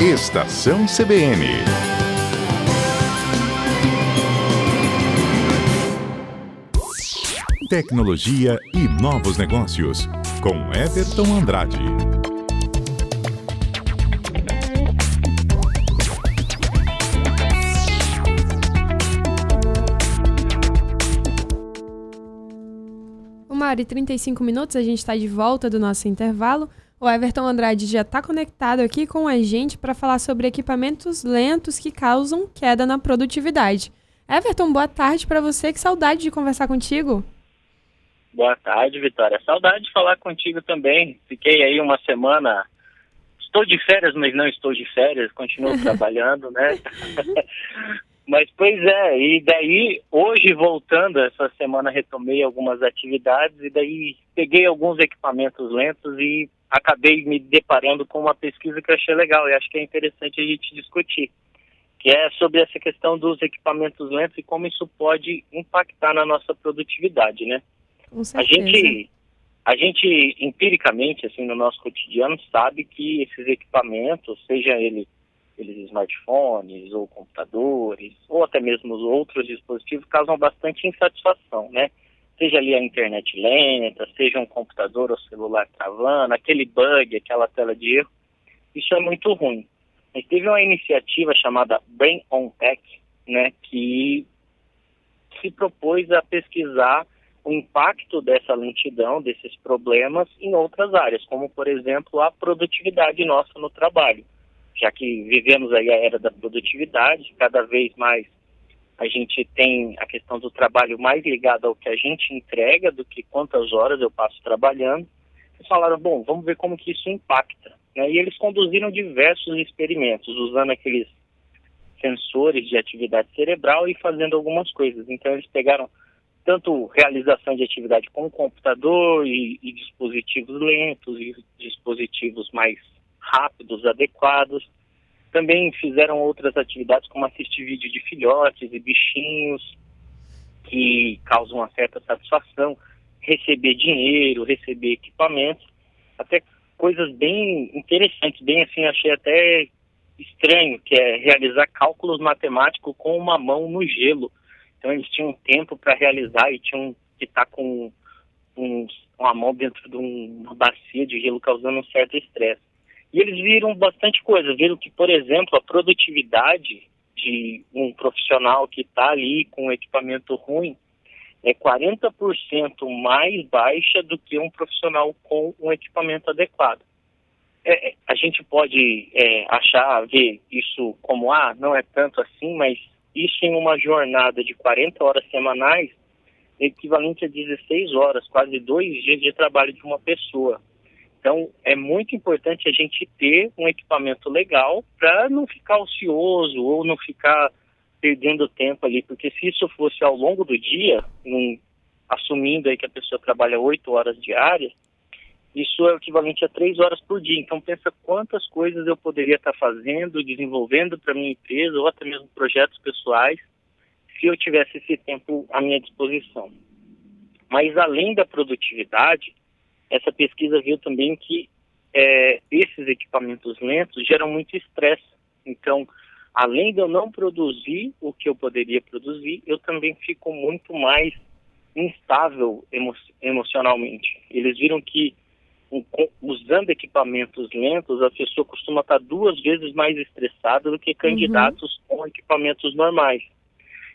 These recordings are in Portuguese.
Estação CBN. Tecnologia e novos negócios, com Everton Andrade. Uma hora e 35 minutos, a gente está de volta do nosso intervalo. O Everton Andrade já está conectado aqui com a gente para falar sobre equipamentos lentos que causam queda na produtividade. Everton, boa tarde para você. Que saudade de conversar contigo. Boa tarde, Vitória. Saudade de falar contigo também. Fiquei aí uma semana. Estou de férias, mas não estou de férias. Continuo trabalhando, né? mas, pois é. E daí, hoje, voltando, essa semana retomei algumas atividades e daí peguei alguns equipamentos lentos e acabei me deparando com uma pesquisa que eu achei legal e acho que é interessante a gente discutir, que é sobre essa questão dos equipamentos lentos e como isso pode impactar na nossa produtividade, né? Com A gente, a gente empiricamente, assim, no nosso cotidiano, sabe que esses equipamentos, seja ele, eles smartphones ou computadores, ou até mesmo os outros dispositivos, causam bastante insatisfação, né? Seja ali a internet lenta, seja um computador ou celular travando, aquele bug, aquela tela de erro, isso é muito ruim. Mas teve uma iniciativa chamada Brain on Tech, né, que se propôs a pesquisar o impacto dessa lentidão, desses problemas em outras áreas, como por exemplo a produtividade nossa no trabalho, já que vivemos aí a era da produtividade, cada vez mais a gente tem a questão do trabalho mais ligada ao que a gente entrega do que quantas horas eu passo trabalhando. Eles falaram, bom, vamos ver como que isso impacta. né? E eles conduziram diversos experimentos, usando aqueles sensores de atividade cerebral e fazendo algumas coisas. Então eles pegaram tanto realização de atividade com computador e, e dispositivos lentos e dispositivos mais rápidos, adequados. Também fizeram outras atividades como assistir vídeo de filhotes e bichinhos que causam uma certa satisfação, receber dinheiro, receber equipamentos, até coisas bem interessantes, bem assim, achei até estranho, que é realizar cálculos matemáticos com uma mão no gelo. Então eles tinham tempo para realizar e tinham que estar com um, uma mão dentro de um, uma bacia de gelo causando um certo estresse. E eles viram bastante coisa, viram que, por exemplo, a produtividade de um profissional que está ali com equipamento ruim é 40% mais baixa do que um profissional com um equipamento adequado. É, a gente pode é, achar, ver isso como, ah, não é tanto assim, mas isso em uma jornada de 40 horas semanais é equivalente a 16 horas, quase dois dias de trabalho de uma pessoa. Então, é muito importante a gente ter um equipamento legal para não ficar ocioso ou não ficar perdendo tempo ali, porque se isso fosse ao longo do dia, assumindo aí que a pessoa trabalha oito horas diárias, isso é equivalente a três horas por dia. Então, pensa quantas coisas eu poderia estar fazendo, desenvolvendo para minha empresa ou até mesmo projetos pessoais, se eu tivesse esse tempo à minha disposição. Mas, além da produtividade, essa pesquisa viu também que é, esses equipamentos lentos geram muito estresse. Então, além de eu não produzir o que eu poderia produzir, eu também fico muito mais instável emo emocionalmente. Eles viram que usando equipamentos lentos, a pessoa costuma estar duas vezes mais estressada do que candidatos uhum. com equipamentos normais.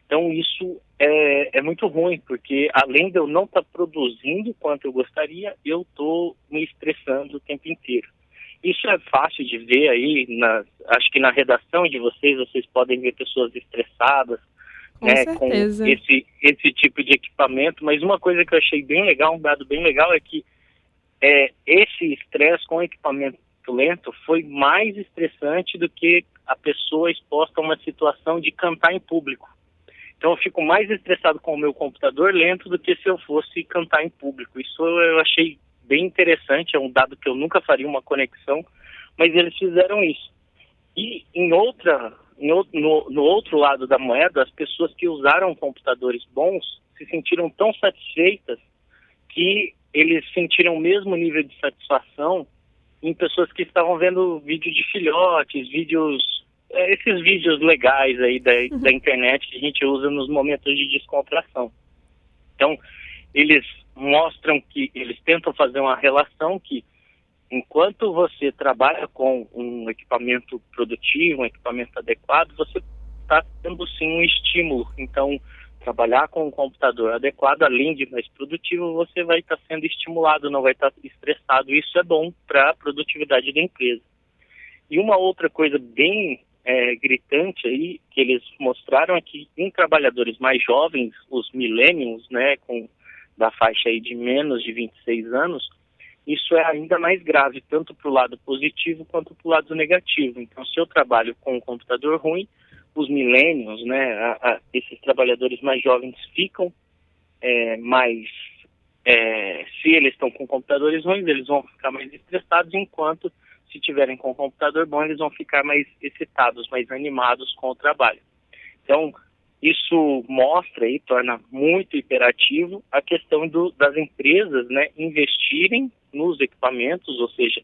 Então isso é, é, muito ruim, porque além de eu não estar tá produzindo quanto eu gostaria, eu estou me estressando o tempo inteiro. Isso é fácil de ver aí, na, acho que na redação de vocês, vocês podem ver pessoas estressadas, com né, com esse, esse tipo de equipamento, mas uma coisa que eu achei bem legal, um dado bem legal, é que é, esse estresse com equipamento lento foi mais estressante do que a pessoa exposta a uma situação de cantar em público. Então eu fico mais estressado com o meu computador lento do que se eu fosse cantar em público. Isso eu achei bem interessante, é um dado que eu nunca faria uma conexão, mas eles fizeram isso. E em outra, em, no, no outro lado da moeda, as pessoas que usaram computadores bons se sentiram tão satisfeitas que eles sentiram o mesmo nível de satisfação em pessoas que estavam vendo vídeos de filhotes, vídeos, é, esses vídeos legais aí da, uhum. da internet que a gente usa nos momentos de descontração. Então, eles mostram que eles tentam fazer uma relação que enquanto você trabalha com um equipamento produtivo, um equipamento adequado, você está tendo sim um estímulo. Então, trabalhar com um computador adequado, além de mais produtivo, você vai estar tá sendo estimulado, não vai estar tá estressado. Isso é bom para a produtividade da empresa. E uma outra coisa bem é, gritante aí que eles mostraram é que em trabalhadores mais jovens, os millennials, né, com da faixa aí de menos de 26 anos, isso é ainda mais grave, tanto para o lado positivo quanto para o lado negativo. Então, se eu trabalho com um computador ruim, os milênios, né, a, a, esses trabalhadores mais jovens ficam é, mais, é, se eles estão com computadores ruins, eles vão ficar mais estressados, enquanto se tiverem com um computador bom, eles vão ficar mais excitados, mais animados com o trabalho. Então, isso mostra e torna muito imperativo a questão do, das empresas né, investirem nos equipamentos, ou seja,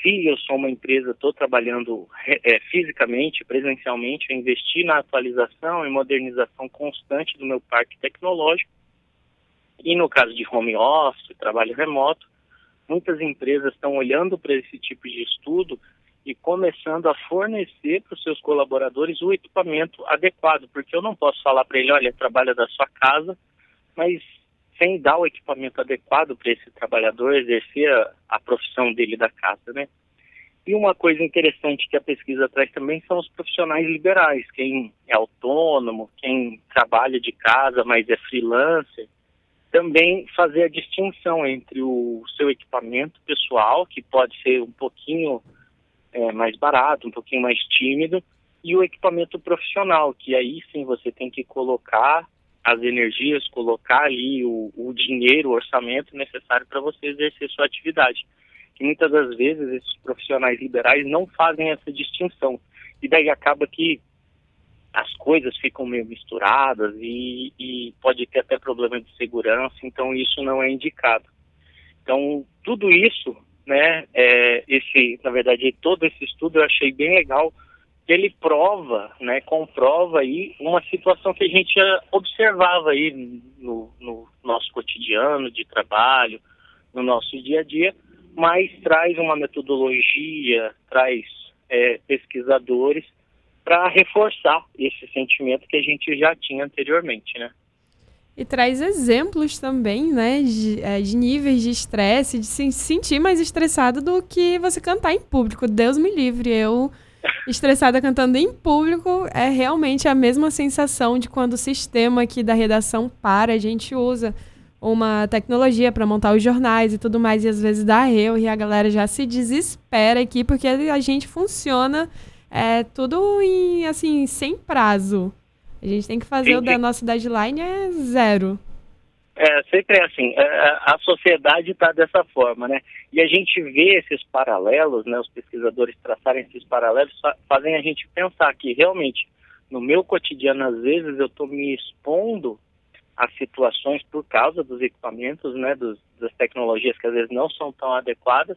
se eu sou uma empresa, estou trabalhando é, fisicamente, presencialmente, eu investir na atualização e modernização constante do meu parque tecnológico. E no caso de home office, trabalho remoto, muitas empresas estão olhando para esse tipo de estudo e começando a fornecer para os seus colaboradores o equipamento adequado, porque eu não posso falar para ele, olha, trabalha da sua casa, mas sem dar o equipamento adequado para esse trabalhador exercer a, a, profissão dele da casa, né? E uma coisa interessante que a pesquisa traz também são os profissionais liberais, quem é autônomo, quem trabalha de casa, mas é freelancer, também fazer a distinção entre o seu equipamento pessoal, que pode ser um pouquinho é, mais barato, um pouquinho mais tímido, e o equipamento profissional, que aí sim você tem que colocar as energias, colocar ali o, o dinheiro, o orçamento necessário para você exercer sua atividade. Que muitas das vezes esses profissionais liberais não fazem essa distinção. E daí acaba que as coisas ficam meio misturadas e, e pode ter até problema de segurança, então isso não é indicado. Então, tudo isso né, é, esse, na verdade, todo esse estudo eu achei bem legal, ele prova, né, comprova aí uma situação que a gente observava aí no, no nosso cotidiano de trabalho, no nosso dia a dia, mas traz uma metodologia, traz é, pesquisadores para reforçar esse sentimento que a gente já tinha anteriormente, né? E traz exemplos também, né, de, é, de níveis de estresse, de se sentir mais estressado do que você cantar em público. Deus me livre, eu estressada cantando em público é realmente a mesma sensação de quando o sistema aqui da redação para, a gente usa uma tecnologia para montar os jornais e tudo mais, e às vezes dá erro e a galera já se desespera aqui porque a gente funciona é, tudo em, assim, sem prazo. A gente tem que fazer sim, o da nossa deadline é zero. É, sempre é assim. É, é a sociedade está dessa forma, né? E a gente vê esses paralelos, né? Os pesquisadores traçarem esses paralelos fazem a gente pensar que realmente no meu cotidiano às vezes eu estou me expondo a situações por causa dos equipamentos, né? Dos, das tecnologias que às vezes não são tão adequadas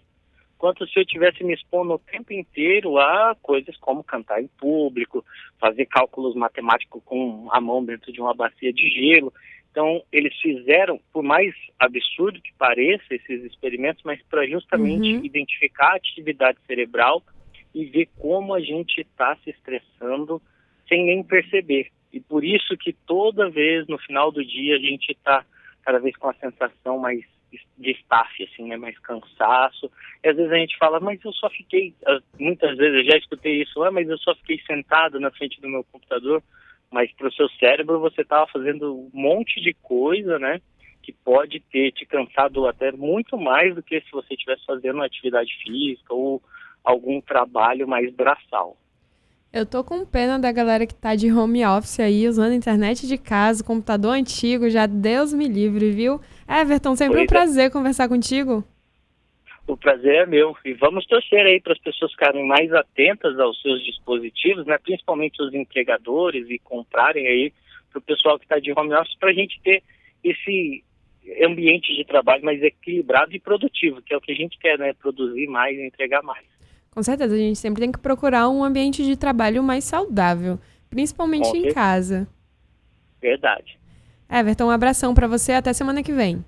quanto se eu tivesse me expondo o tempo inteiro a coisas como cantar em público, fazer cálculos matemáticos com a mão dentro de uma bacia de gelo. Então, eles fizeram, por mais absurdo que pareça esses experimentos, mas para justamente uhum. identificar a atividade cerebral e ver como a gente está se estressando sem nem perceber. E por isso que toda vez no final do dia a gente está cada vez com a sensação mais de staff, assim, né, mais cansaço. E às vezes a gente fala, mas eu só fiquei, muitas vezes eu já escutei isso, ah, mas eu só fiquei sentado na frente do meu computador, mas para o seu cérebro você estava fazendo um monte de coisa, né, que pode ter te cansado até muito mais do que se você estivesse fazendo uma atividade física ou algum trabalho mais braçal. Eu tô com pena da galera que tá de home office aí, usando internet de casa, computador antigo, já Deus me livre, viu? Everton, sempre um é. prazer conversar contigo. O prazer é meu. E vamos torcer aí para as pessoas ficarem mais atentas aos seus dispositivos, né? principalmente os entregadores, e comprarem aí para o pessoal que está de home office, para a gente ter esse ambiente de trabalho mais equilibrado e produtivo, que é o que a gente quer, né? Produzir mais e entregar mais. Com certeza, a gente sempre tem que procurar um ambiente de trabalho mais saudável, principalmente em casa. Verdade. Everton, um abração para você. Até semana que vem.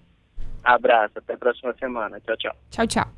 Abraço. Até a próxima semana. Tchau, tchau. Tchau, tchau.